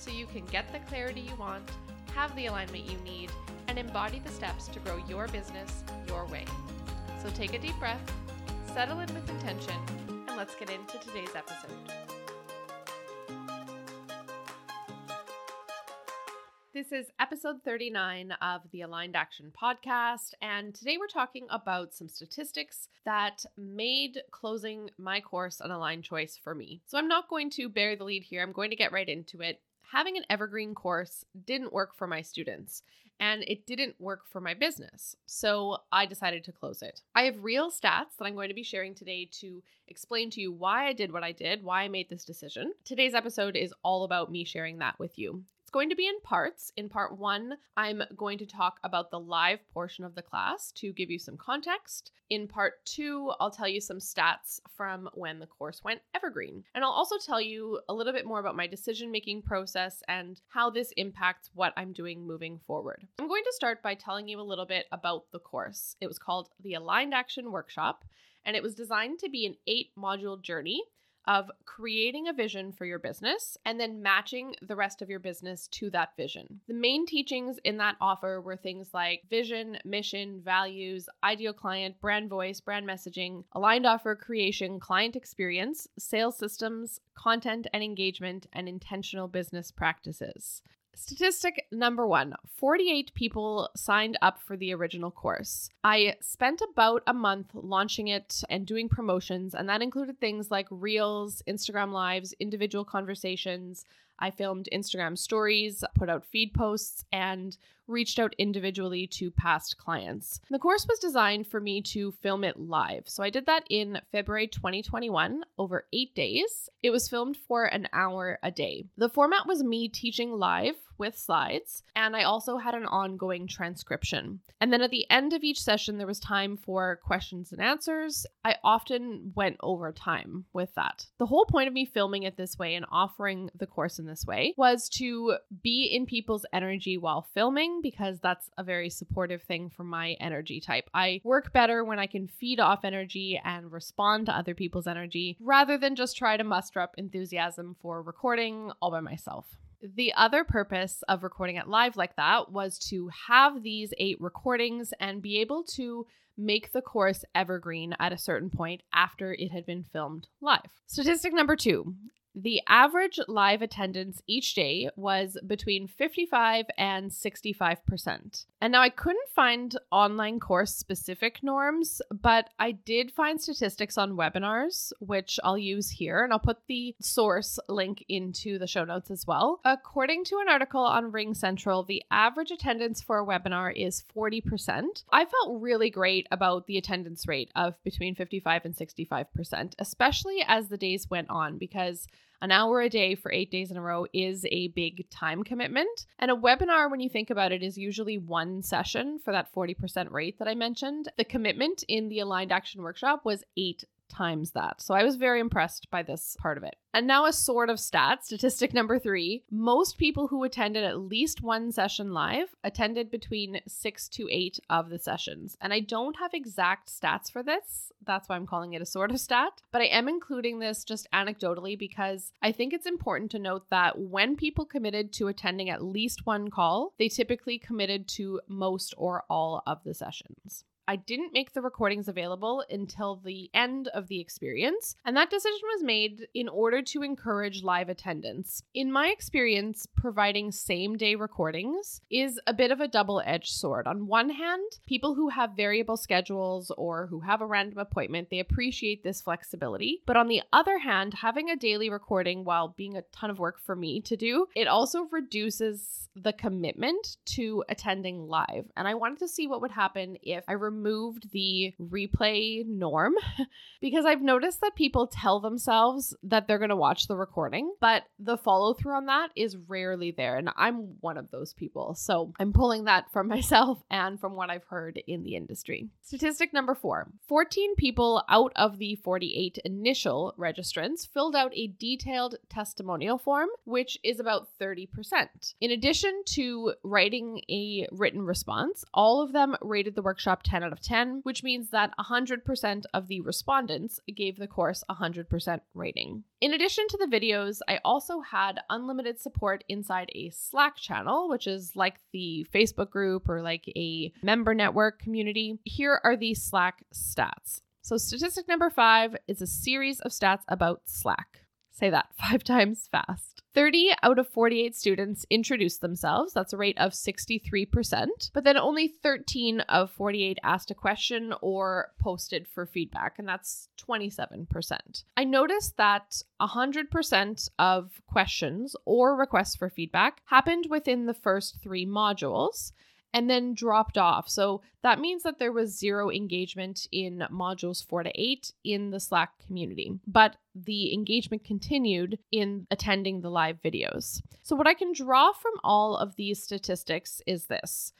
so you can get the clarity you want, have the alignment you need, and embody the steps to grow your business your way. So take a deep breath, settle in with intention, and let's get into today's episode. This is episode 39 of the Aligned Action podcast. And today we're talking about some statistics that made closing my course an aligned choice for me. So I'm not going to bury the lead here, I'm going to get right into it having an evergreen course didn't work for my students and it didn't work for my business. So I decided to close it. I have real stats that I'm going to be sharing today to explain to you why I did what I did, why I made this decision. Today's episode is all about me sharing that with you. It's going to be in parts. In part one, I'm going to talk about the live portion of the class to give you some context. In part two, I'll tell you some stats from when the course went evergreen. And I'll also tell you a little bit more about my decision making process and how this impacts what I'm doing moving forward. I'm going to start by telling you a little bit about the course. It was called the Aligned Action Workshop, and it was designed to be an eight module journey of creating a vision for your business and then matching the rest of your business to that vision. The main teachings in that offer were things like vision, mission, values, ideal client, brand voice, brand messaging, aligned offer creation, client experience, sales systems, content and engagement, and intentional business practices. Statistic number one 48 people signed up for the original course. I spent about a month launching it and doing promotions, and that included things like Reels, Instagram Lives, individual conversations. I filmed Instagram stories, put out feed posts, and reached out individually to past clients. The course was designed for me to film it live. So I did that in February 2021 over eight days. It was filmed for an hour a day. The format was me teaching live with slides, and I also had an ongoing transcription. And then at the end of each session, there was time for questions and answers. I often went over time with that. The whole point of me filming it this way and offering the course in this way was to be in people's energy while filming because that's a very supportive thing for my energy type. I work better when I can feed off energy and respond to other people's energy rather than just try to muster up enthusiasm for recording all by myself. The other purpose of recording it live like that was to have these eight recordings and be able to make the course evergreen at a certain point after it had been filmed live. Statistic number two the average live attendance each day was between 55 and 65%. And now I couldn't find online course specific norms, but I did find statistics on webinars, which I'll use here, and I'll put the source link into the show notes as well. According to an article on Ring Central, the average attendance for a webinar is 40%. I felt really great about the attendance rate of between 55 and 65%, especially as the days went on, because an hour a day for eight days in a row is a big time commitment. And a webinar, when you think about it, is usually one session for that 40% rate that I mentioned. The commitment in the Aligned Action Workshop was eight times that. So I was very impressed by this part of it. And now, a sort of stat statistic number three most people who attended at least one session live attended between six to eight of the sessions. And I don't have exact stats for this. That's why I'm calling it a sort of stat. But I am including this just anecdotally because I think it's important to note that when people committed to attending at least one call, they typically committed to most or all of the sessions. I didn't make the recordings available until the end of the experience, and that decision was made in order to encourage live attendance. In my experience, providing same day recordings is a bit of a double edged sword. On one hand, people who have variable schedules or who have a random appointment, they appreciate this flexibility. But on the other hand, having a daily recording while being a ton of work for me to do, it also reduces the commitment to attending live. And I wanted to see what would happen if I removed removed the replay norm because I've noticed that people tell themselves that they're going to watch the recording, but the follow through on that is rarely there. And I'm one of those people. So I'm pulling that from myself and from what I've heard in the industry. Statistic number four 14 people out of the 48 initial registrants filled out a detailed testimonial form, which is about 30%. In addition to writing a written response, all of them rated the workshop 10 out of 10, which means that 100% of the respondents gave the course 100% rating. In addition to the videos, I also had unlimited support inside a Slack channel, which is like the Facebook group or like a member network community. Here are the Slack stats. So, statistic number five is a series of stats about Slack. Say that five times fast. 30 out of 48 students introduced themselves. That's a rate of 63%. But then only 13 of 48 asked a question or posted for feedback, and that's 27%. I noticed that 100% of questions or requests for feedback happened within the first three modules and then dropped off. So that means that there was zero engagement in modules four to eight in the Slack community, but the engagement continued in attending the live videos. So, what I can draw from all of these statistics is this.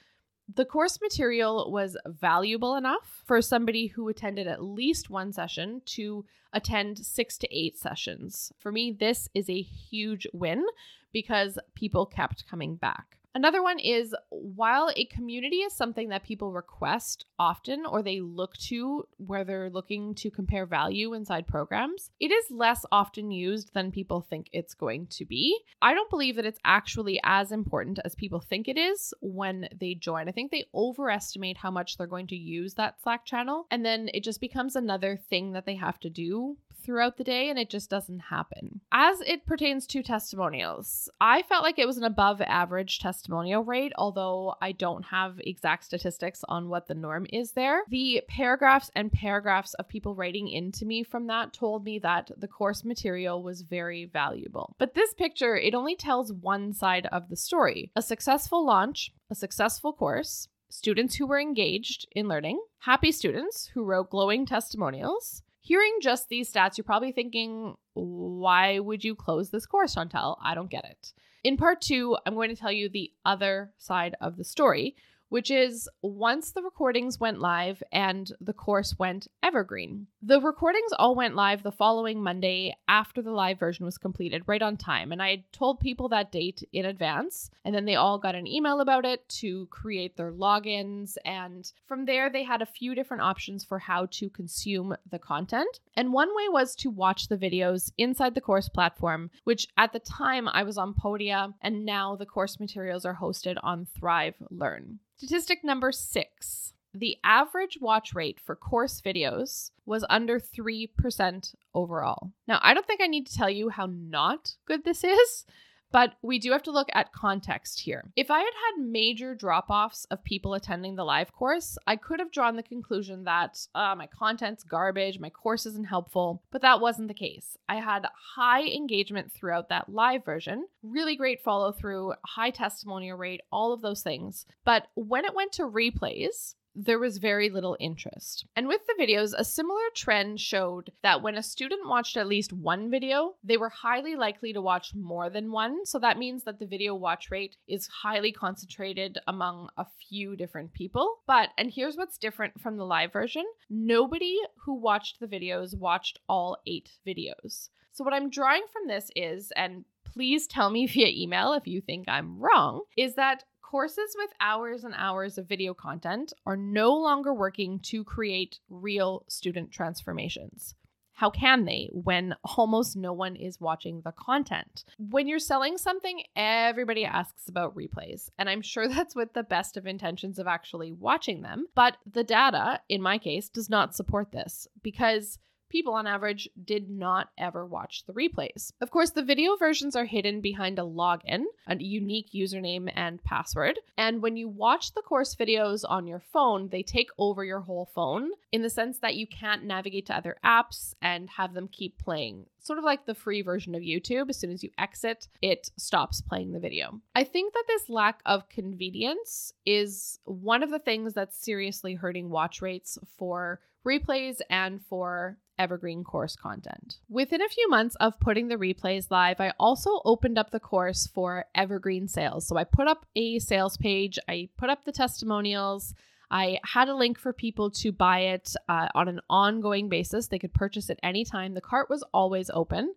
The course material was valuable enough for somebody who attended at least one session to attend six to eight sessions. For me, this is a huge win because people kept coming back. Another one is while a community is something that people request often or they look to where they're looking to compare value inside programs, it is less often used than people think it's going to be. I don't believe that it's actually as important as people think it is when they join. I think they overestimate how much they're going to use that Slack channel, and then it just becomes another thing that they have to do throughout the day and it just doesn't happen. As it pertains to testimonials, I felt like it was an above average testimonial rate, although I don't have exact statistics on what the norm is there. The paragraphs and paragraphs of people writing into me from that told me that the course material was very valuable. But this picture, it only tells one side of the story a successful launch, a successful course, students who were engaged in learning, happy students who wrote glowing testimonials, Hearing just these stats, you're probably thinking, why would you close this course, Chantel? I don't get it. In part two, I'm going to tell you the other side of the story, which is once the recordings went live and the course went evergreen. The recordings all went live the following Monday after the live version was completed, right on time. And I had told people that date in advance, and then they all got an email about it to create their logins. And from there, they had a few different options for how to consume the content. And one way was to watch the videos inside the course platform, which at the time I was on Podia, and now the course materials are hosted on Thrive Learn. Statistic number six the average watch rate for course videos was under 3% overall. Now, I don't think I need to tell you how not good this is. But we do have to look at context here. If I had had major drop offs of people attending the live course, I could have drawn the conclusion that uh, my content's garbage, my course isn't helpful, but that wasn't the case. I had high engagement throughout that live version, really great follow through, high testimonial rate, all of those things. But when it went to replays, there was very little interest. And with the videos, a similar trend showed that when a student watched at least one video, they were highly likely to watch more than one. So that means that the video watch rate is highly concentrated among a few different people. But, and here's what's different from the live version nobody who watched the videos watched all eight videos. So, what I'm drawing from this is, and please tell me via email if you think I'm wrong, is that Courses with hours and hours of video content are no longer working to create real student transformations. How can they when almost no one is watching the content? When you're selling something, everybody asks about replays. And I'm sure that's with the best of intentions of actually watching them. But the data, in my case, does not support this because people on average did not ever watch the replays. Of course, the video versions are hidden behind a login, a unique username and password. And when you watch the course videos on your phone, they take over your whole phone in the sense that you can't navigate to other apps and have them keep playing. Sort of like the free version of YouTube. As soon as you exit, it stops playing the video. I think that this lack of convenience is one of the things that's seriously hurting watch rates for replays and for evergreen course content. Within a few months of putting the replays live, I also opened up the course for evergreen sales. So I put up a sales page, I put up the testimonials. I had a link for people to buy it uh, on an ongoing basis. They could purchase it anytime. The cart was always open.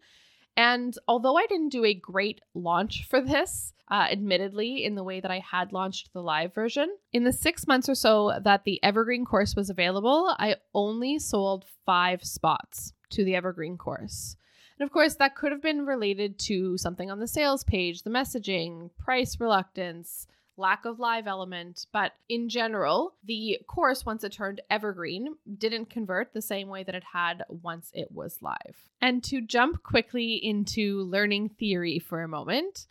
And although I didn't do a great launch for this, uh, admittedly, in the way that I had launched the live version, in the six months or so that the Evergreen course was available, I only sold five spots to the Evergreen course. And of course, that could have been related to something on the sales page, the messaging, price reluctance, lack of live element. But in general, the course, once it turned evergreen, didn't convert the same way that it had once it was live. And to jump quickly into learning theory for a moment,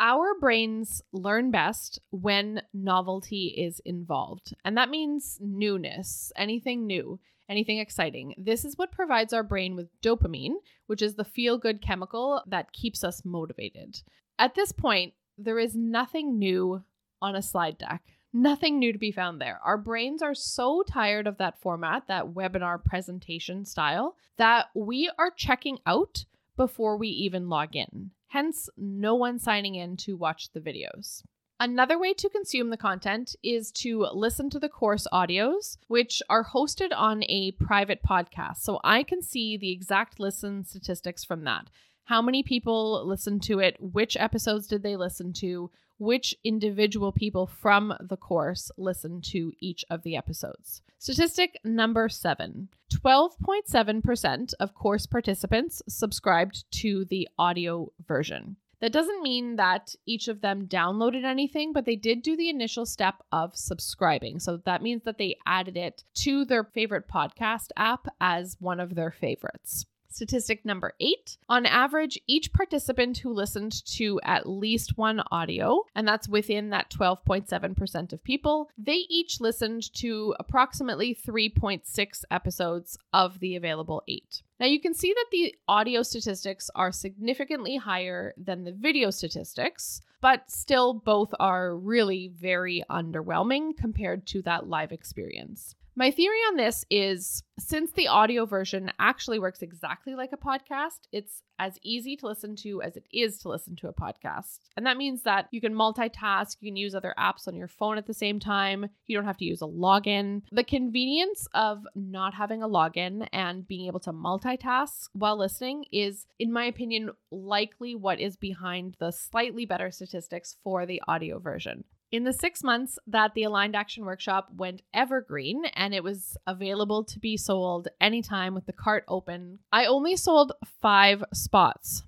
our brains learn best when novelty is involved. And that means newness, anything new, anything exciting. This is what provides our brain with dopamine, which is the feel good chemical that keeps us motivated. At this point, there is nothing new on a slide deck. Nothing new to be found there. Our brains are so tired of that format, that webinar presentation style, that we are checking out before we even log in. Hence, no one signing in to watch the videos. Another way to consume the content is to listen to the course audios, which are hosted on a private podcast. So I can see the exact listen statistics from that. How many people listened to it? Which episodes did they listen to? which individual people from the course listened to each of the episodes. Statistic number seven 12.7% of course participants subscribed to the audio version. That doesn't mean that each of them downloaded anything, but they did do the initial step of subscribing. So that means that they added it to their favorite podcast app as one of their favorites. Statistic number eight on average, each participant who listened to at least one audio, and that's within that 12.7% of people, they each listened to approximately 3.6 episodes of the available eight. Now you can see that the audio statistics are significantly higher than the video statistics, but still both are really very underwhelming compared to that live experience. My theory on this is since the audio version actually works exactly like a podcast, it's as easy to listen to as it is to listen to a podcast. And that means that you can multitask, you can use other apps on your phone at the same time, you don't have to use a login. The convenience of not having a login and being able to multitask while listening is, in my opinion, likely what is behind the slightly better statistics for the audio version. In the six months that the Aligned Action Workshop went evergreen and it was available to be sold anytime with the cart open, I only sold five spots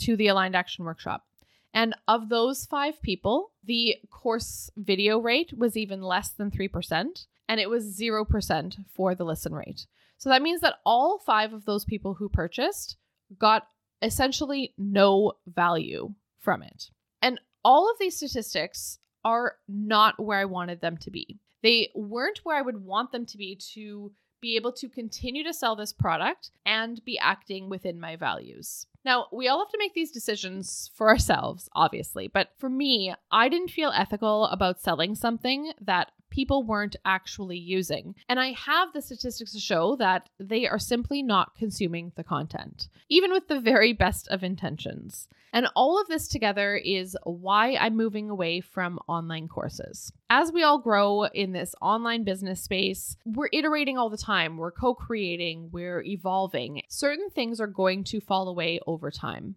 to the Aligned Action Workshop. And of those five people, the course video rate was even less than 3%, and it was 0% for the listen rate. So that means that all five of those people who purchased got essentially no value from it. And all of these statistics are not where I wanted them to be. They weren't where I would want them to be to be able to continue to sell this product and be acting within my values. Now, we all have to make these decisions for ourselves, obviously, but for me, I didn't feel ethical about selling something that people weren't actually using. And I have the statistics to show that they are simply not consuming the content, even with the very best of intentions. And all of this together is why I'm moving away from online courses. As we all grow in this online business space, we're iterating all the time, we're co creating, we're evolving. Certain things are going to fall away over time.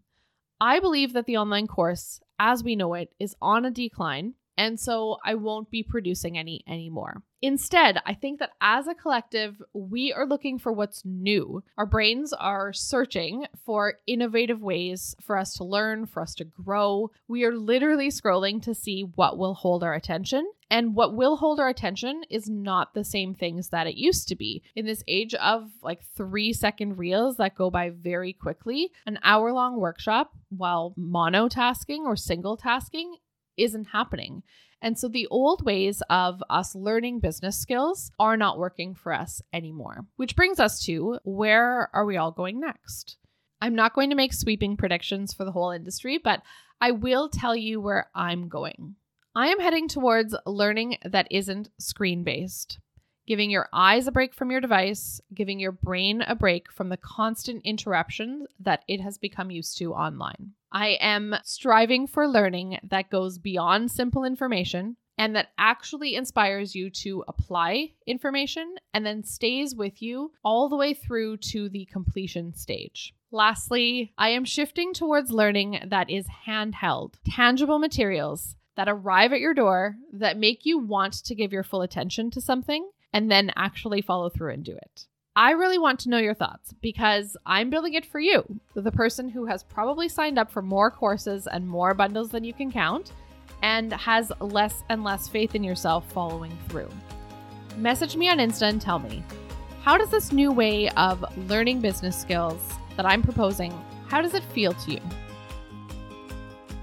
I believe that the online course, as we know it, is on a decline and so I won't be producing any anymore. Instead, I think that as a collective, we are looking for what's new. Our brains are searching for innovative ways for us to learn, for us to grow. We are literally scrolling to see what will hold our attention. And what will hold our attention is not the same things that it used to be. In this age of like three second reels that go by very quickly, an hour long workshop while monotasking or single tasking isn't happening. And so the old ways of us learning business skills are not working for us anymore. Which brings us to where are we all going next? I'm not going to make sweeping predictions for the whole industry, but I will tell you where I'm going. I am heading towards learning that isn't screen based, giving your eyes a break from your device, giving your brain a break from the constant interruptions that it has become used to online. I am striving for learning that goes beyond simple information and that actually inspires you to apply information and then stays with you all the way through to the completion stage. Lastly, I am shifting towards learning that is handheld, tangible materials that arrive at your door that make you want to give your full attention to something and then actually follow through and do it. I really want to know your thoughts because I'm building it for you, the person who has probably signed up for more courses and more bundles than you can count and has less and less faith in yourself following through. Message me on Insta and tell me, how does this new way of learning business skills that I'm proposing, how does it feel to you?